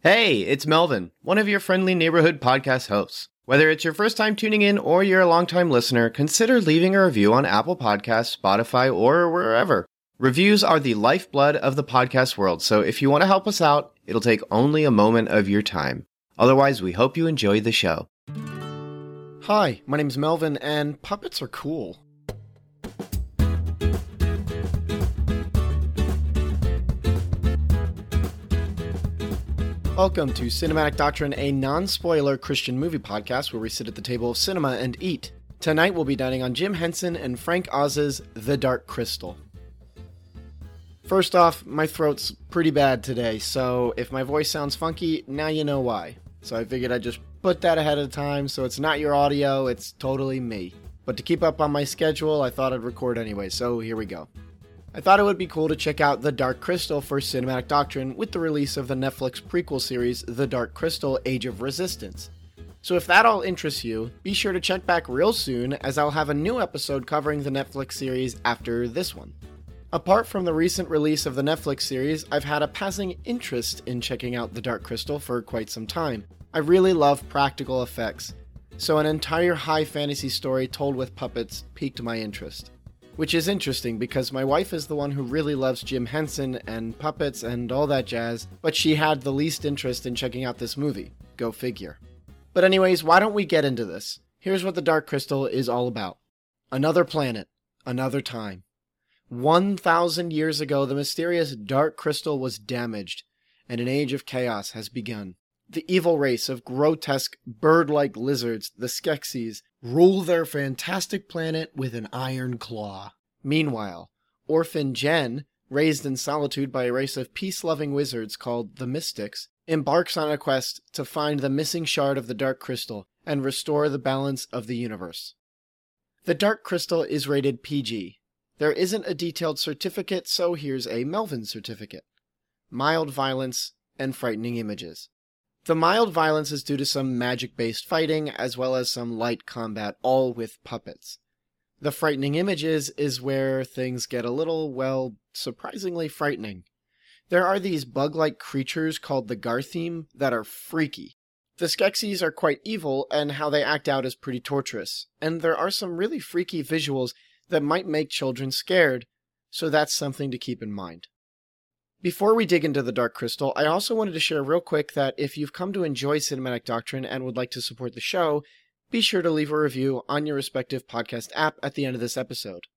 Hey, it's Melvin, one of your friendly neighborhood podcast hosts. Whether it's your first time tuning in or you're a longtime listener, consider leaving a review on Apple Podcasts, Spotify, or wherever. Reviews are the lifeblood of the podcast world, so if you want to help us out, it'll take only a moment of your time. Otherwise, we hope you enjoy the show. Hi, my name's Melvin, and puppets are cool. Welcome to Cinematic Doctrine, a non spoiler Christian movie podcast where we sit at the table of cinema and eat. Tonight we'll be dining on Jim Henson and Frank Oz's The Dark Crystal. First off, my throat's pretty bad today, so if my voice sounds funky, now you know why. So I figured I'd just put that ahead of time so it's not your audio, it's totally me. But to keep up on my schedule, I thought I'd record anyway, so here we go. I thought it would be cool to check out The Dark Crystal for Cinematic Doctrine with the release of the Netflix prequel series The Dark Crystal Age of Resistance. So if that all interests you, be sure to check back real soon as I'll have a new episode covering the Netflix series after this one. Apart from the recent release of the Netflix series, I've had a passing interest in checking out The Dark Crystal for quite some time. I really love practical effects, so an entire high fantasy story told with puppets piqued my interest. Which is interesting because my wife is the one who really loves Jim Henson and puppets and all that jazz, but she had the least interest in checking out this movie. Go figure. But, anyways, why don't we get into this? Here's what the Dark Crystal is all about another planet, another time. 1,000 years ago, the mysterious Dark Crystal was damaged, and an age of chaos has begun. The evil race of grotesque bird like lizards, the Skeksis, rule their fantastic planet with an iron claw. Meanwhile, Orphan Jen, raised in solitude by a race of peace loving wizards called the Mystics, embarks on a quest to find the missing shard of the Dark Crystal and restore the balance of the universe. The Dark Crystal is rated PG. There isn't a detailed certificate, so here's a Melvin certificate mild violence and frightening images. The mild violence is due to some magic based fighting, as well as some light combat, all with puppets. The frightening images is where things get a little, well, surprisingly frightening. There are these bug like creatures called the Garthim that are freaky. The Skeksis are quite evil, and how they act out is pretty torturous. And there are some really freaky visuals that might make children scared, so that's something to keep in mind. Before we dig into the Dark Crystal, I also wanted to share real quick that if you've come to enjoy Cinematic Doctrine and would like to support the show, be sure to leave a review on your respective podcast app at the end of this episode.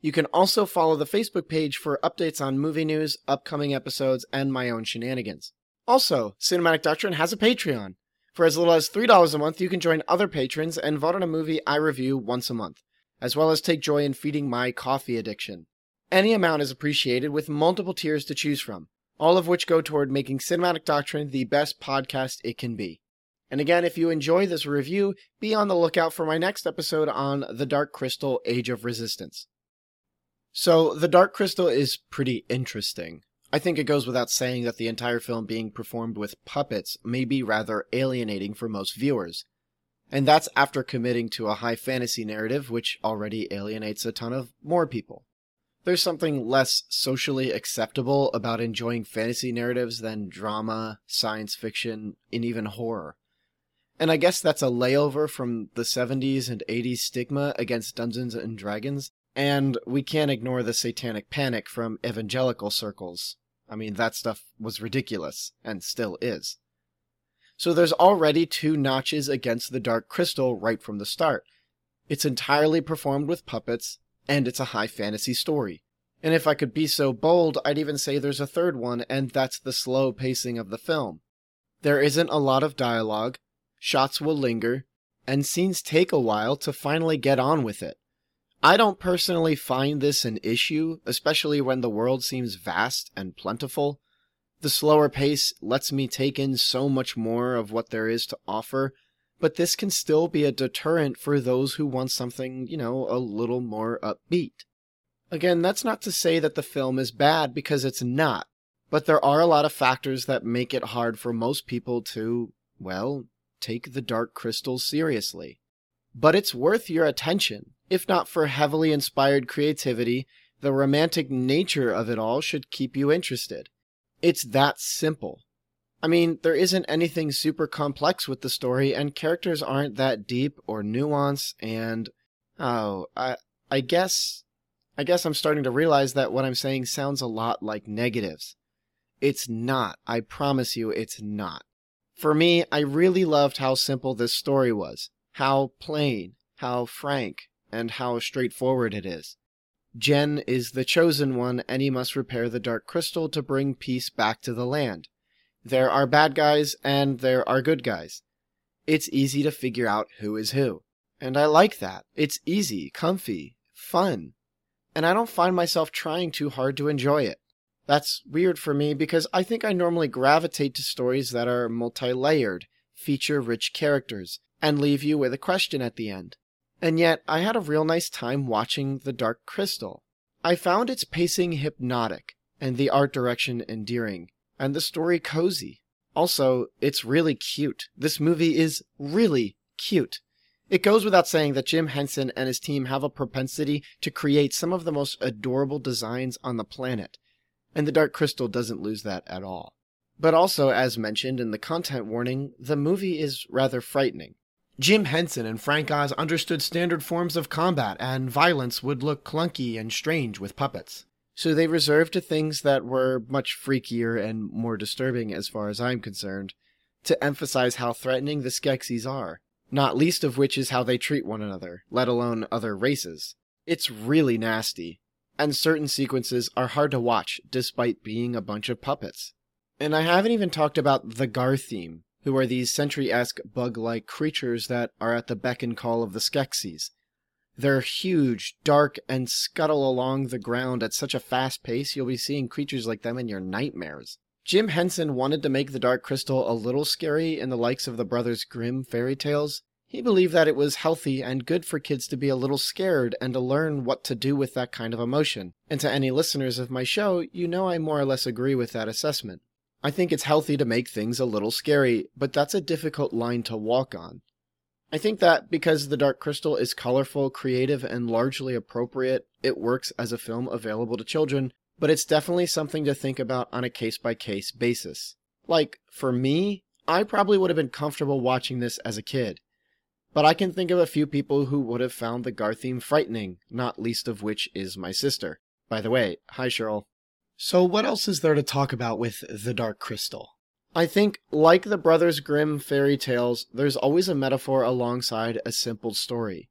You can also follow the Facebook page for updates on movie news, upcoming episodes, and my own shenanigans. Also, Cinematic Doctrine has a Patreon. For as little as $3 a month, you can join other patrons and vote on a movie I review once a month, as well as take joy in feeding my coffee addiction. Any amount is appreciated with multiple tiers to choose from, all of which go toward making Cinematic Doctrine the best podcast it can be. And again, if you enjoy this review, be on the lookout for my next episode on The Dark Crystal Age of Resistance. So, The Dark Crystal is pretty interesting. I think it goes without saying that the entire film being performed with puppets may be rather alienating for most viewers. And that's after committing to a high fantasy narrative, which already alienates a ton of more people there's something less socially acceptable about enjoying fantasy narratives than drama, science fiction, and even horror. And I guess that's a layover from the 70s and 80s stigma against Dungeons and Dragons, and we can't ignore the satanic panic from evangelical circles. I mean, that stuff was ridiculous, and still is. So there's already two notches against the Dark Crystal right from the start. It's entirely performed with puppets, and it's a high fantasy story. And if I could be so bold, I'd even say there's a third one, and that's the slow pacing of the film. There isn't a lot of dialogue, shots will linger, and scenes take a while to finally get on with it. I don't personally find this an issue, especially when the world seems vast and plentiful. The slower pace lets me take in so much more of what there is to offer, but this can still be a deterrent for those who want something, you know, a little more upbeat. Again, that's not to say that the film is bad because it's not, but there are a lot of factors that make it hard for most people to, well, take the Dark Crystal seriously. But it's worth your attention. If not for heavily inspired creativity, the romantic nature of it all should keep you interested. It's that simple. I mean, there isn't anything super complex with the story, and characters aren't that deep or nuanced, and oh, I I guess I guess I'm starting to realize that what I'm saying sounds a lot like negatives. It's not. I promise you, it's not. For me, I really loved how simple this story was, how plain, how frank, and how straightforward it is. Jen is the chosen one, and he must repair the Dark Crystal to bring peace back to the land. There are bad guys, and there are good guys. It's easy to figure out who is who. And I like that. It's easy, comfy, fun. And I don't find myself trying too hard to enjoy it. That's weird for me because I think I normally gravitate to stories that are multi layered, feature rich characters, and leave you with a question at the end. And yet, I had a real nice time watching The Dark Crystal. I found its pacing hypnotic, and the art direction endearing, and the story cozy. Also, it's really cute. This movie is really cute. It goes without saying that Jim Henson and his team have a propensity to create some of the most adorable designs on the planet, and The Dark Crystal doesn't lose that at all. But also, as mentioned in the content warning, the movie is rather frightening. Jim Henson and Frank Oz understood standard forms of combat, and violence would look clunky and strange with puppets. So they reserved to things that were much freakier and more disturbing, as far as I'm concerned, to emphasize how threatening the Skeksis are, not least of which is how they treat one another, let alone other races. It's really nasty, and certain sequences are hard to watch despite being a bunch of puppets. And I haven't even talked about the Garthim, who are these sentry-esque bug-like creatures that are at the beck and call of the Skeksis. They're huge, dark, and scuttle along the ground at such a fast pace you'll be seeing creatures like them in your nightmares. Jim Henson wanted to make the Dark Crystal a little scary in the likes of the Brothers Grimm fairy tales. He believed that it was healthy and good for kids to be a little scared and to learn what to do with that kind of emotion. And to any listeners of my show, you know I more or less agree with that assessment. I think it's healthy to make things a little scary, but that's a difficult line to walk on. I think that because The Dark Crystal is colorful, creative, and largely appropriate, it works as a film available to children, but it's definitely something to think about on a case by case basis. Like, for me, I probably would have been comfortable watching this as a kid. But I can think of a few people who would have found the Garthim frightening, not least of which is my sister. By the way, hi Cheryl. So, what else is there to talk about with The Dark Crystal? I think, like the Brothers Grimm fairy tales, there's always a metaphor alongside a simple story.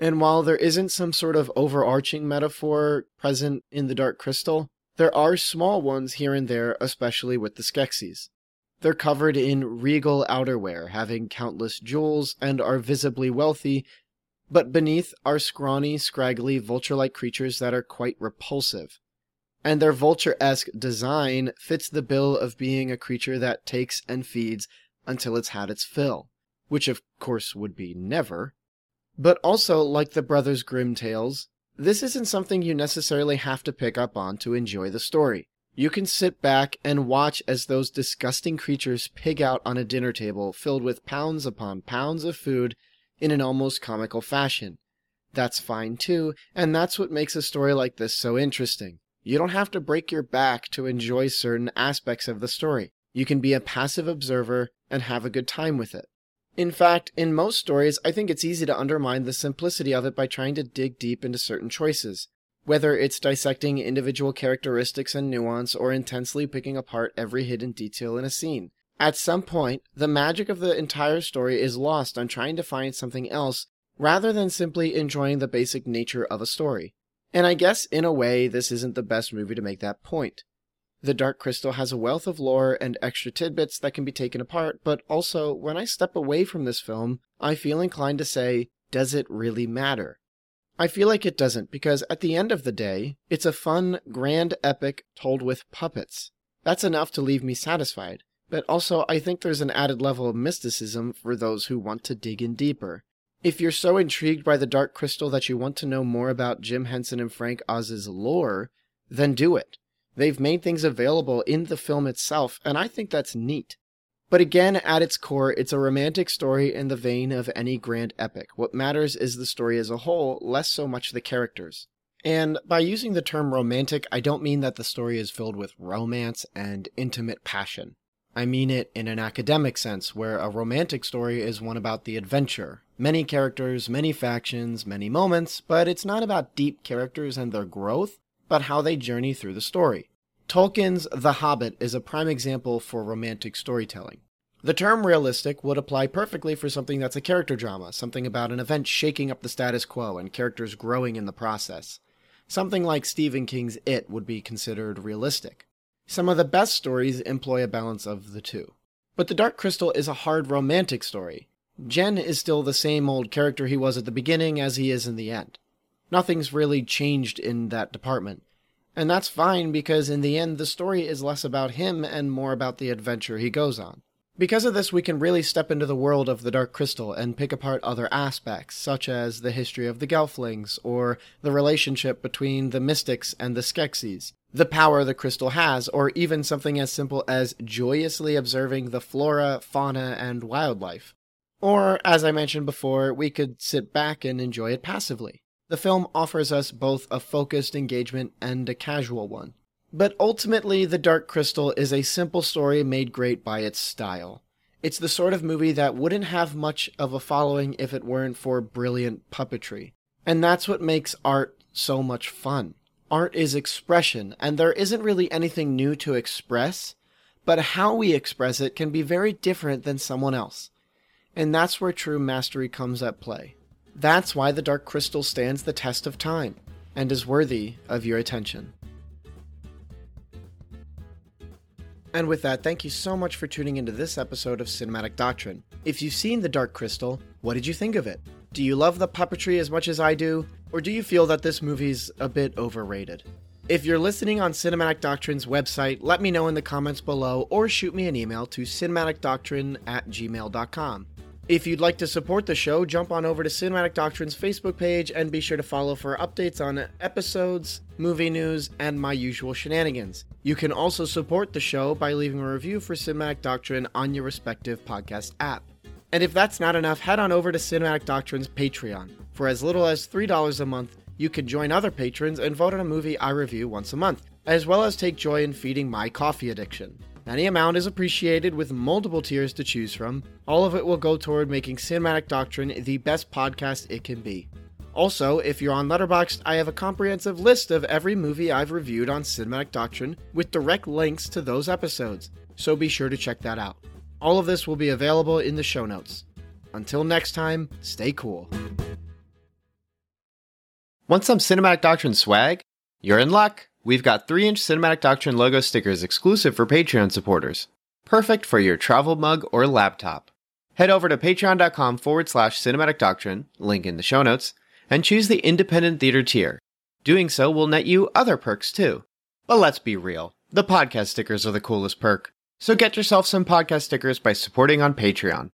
And while there isn't some sort of overarching metaphor present in The Dark Crystal, there are small ones here and there, especially with the Skeksis. They're covered in regal outerwear, having countless jewels, and are visibly wealthy, but beneath are scrawny, scraggly, vulture like creatures that are quite repulsive and their vulture esque design fits the bill of being a creature that takes and feeds until it's had its fill, which of course would be never. But also, like the Brothers Grimm tales, this isn't something you necessarily have to pick up on to enjoy the story. You can sit back and watch as those disgusting creatures pig out on a dinner table filled with pounds upon pounds of food in an almost comical fashion. That's fine too, and that's what makes a story like this so interesting. You don't have to break your back to enjoy certain aspects of the story. You can be a passive observer and have a good time with it. In fact, in most stories, I think it's easy to undermine the simplicity of it by trying to dig deep into certain choices. Whether it's dissecting individual characteristics and nuance or intensely picking apart every hidden detail in a scene. At some point, the magic of the entire story is lost on trying to find something else rather than simply enjoying the basic nature of a story. And I guess, in a way, this isn't the best movie to make that point. The Dark Crystal has a wealth of lore and extra tidbits that can be taken apart, but also, when I step away from this film, I feel inclined to say, does it really matter? I feel like it doesn't, because at the end of the day, it's a fun, grand epic told with puppets. That's enough to leave me satisfied, but also I think there's an added level of mysticism for those who want to dig in deeper. If you're so intrigued by the Dark Crystal that you want to know more about Jim Henson and Frank Oz's lore, then do it. They've made things available in the film itself, and I think that's neat. But again, at its core, it's a romantic story in the vein of any grand epic. What matters is the story as a whole, less so much the characters. And by using the term romantic, I don't mean that the story is filled with romance and intimate passion. I mean it in an academic sense, where a romantic story is one about the adventure. Many characters, many factions, many moments, but it's not about deep characters and their growth, but how they journey through the story. Tolkien's The Hobbit is a prime example for romantic storytelling. The term realistic would apply perfectly for something that's a character drama, something about an event shaking up the status quo and characters growing in the process. Something like Stephen King's It would be considered realistic. Some of the best stories employ a balance of the two. But The Dark Crystal is a hard romantic story. Jen is still the same old character he was at the beginning as he is in the end. Nothing's really changed in that department. And that's fine because in the end, the story is less about him and more about the adventure he goes on. Because of this, we can really step into the world of the Dark Crystal and pick apart other aspects, such as the history of the Gelflings, or the relationship between the Mystics and the Skeksis, the power the crystal has, or even something as simple as joyously observing the flora, fauna, and wildlife. Or, as I mentioned before, we could sit back and enjoy it passively. The film offers us both a focused engagement and a casual one. But ultimately, The Dark Crystal is a simple story made great by its style. It's the sort of movie that wouldn't have much of a following if it weren't for brilliant puppetry. And that's what makes art so much fun. Art is expression, and there isn't really anything new to express, but how we express it can be very different than someone else. And that's where true mastery comes at play. That's why the Dark Crystal stands the test of time and is worthy of your attention. And with that, thank you so much for tuning into this episode of Cinematic Doctrine. If you've seen The Dark Crystal, what did you think of it? Do you love the puppetry as much as I do, or do you feel that this movie's a bit overrated? If you're listening on Cinematic Doctrine's website, let me know in the comments below or shoot me an email to cinematicdoctrine at gmail.com. If you'd like to support the show, jump on over to Cinematic Doctrine's Facebook page and be sure to follow for updates on episodes, movie news, and my usual shenanigans. You can also support the show by leaving a review for Cinematic Doctrine on your respective podcast app. And if that's not enough, head on over to Cinematic Doctrine's Patreon. For as little as $3 a month, you can join other patrons and vote on a movie I review once a month, as well as take joy in feeding my coffee addiction. Any amount is appreciated with multiple tiers to choose from. All of it will go toward making Cinematic Doctrine the best podcast it can be. Also, if you're on Letterboxd, I have a comprehensive list of every movie I've reviewed on Cinematic Doctrine with direct links to those episodes, so be sure to check that out. All of this will be available in the show notes. Until next time, stay cool. Want some Cinematic Doctrine swag? You're in luck! We've got 3 inch Cinematic Doctrine logo stickers exclusive for Patreon supporters. Perfect for your travel mug or laptop. Head over to patreon.com forward slash cinematic doctrine, link in the show notes, and choose the independent theater tier. Doing so will net you other perks too. But let's be real, the podcast stickers are the coolest perk. So get yourself some podcast stickers by supporting on Patreon.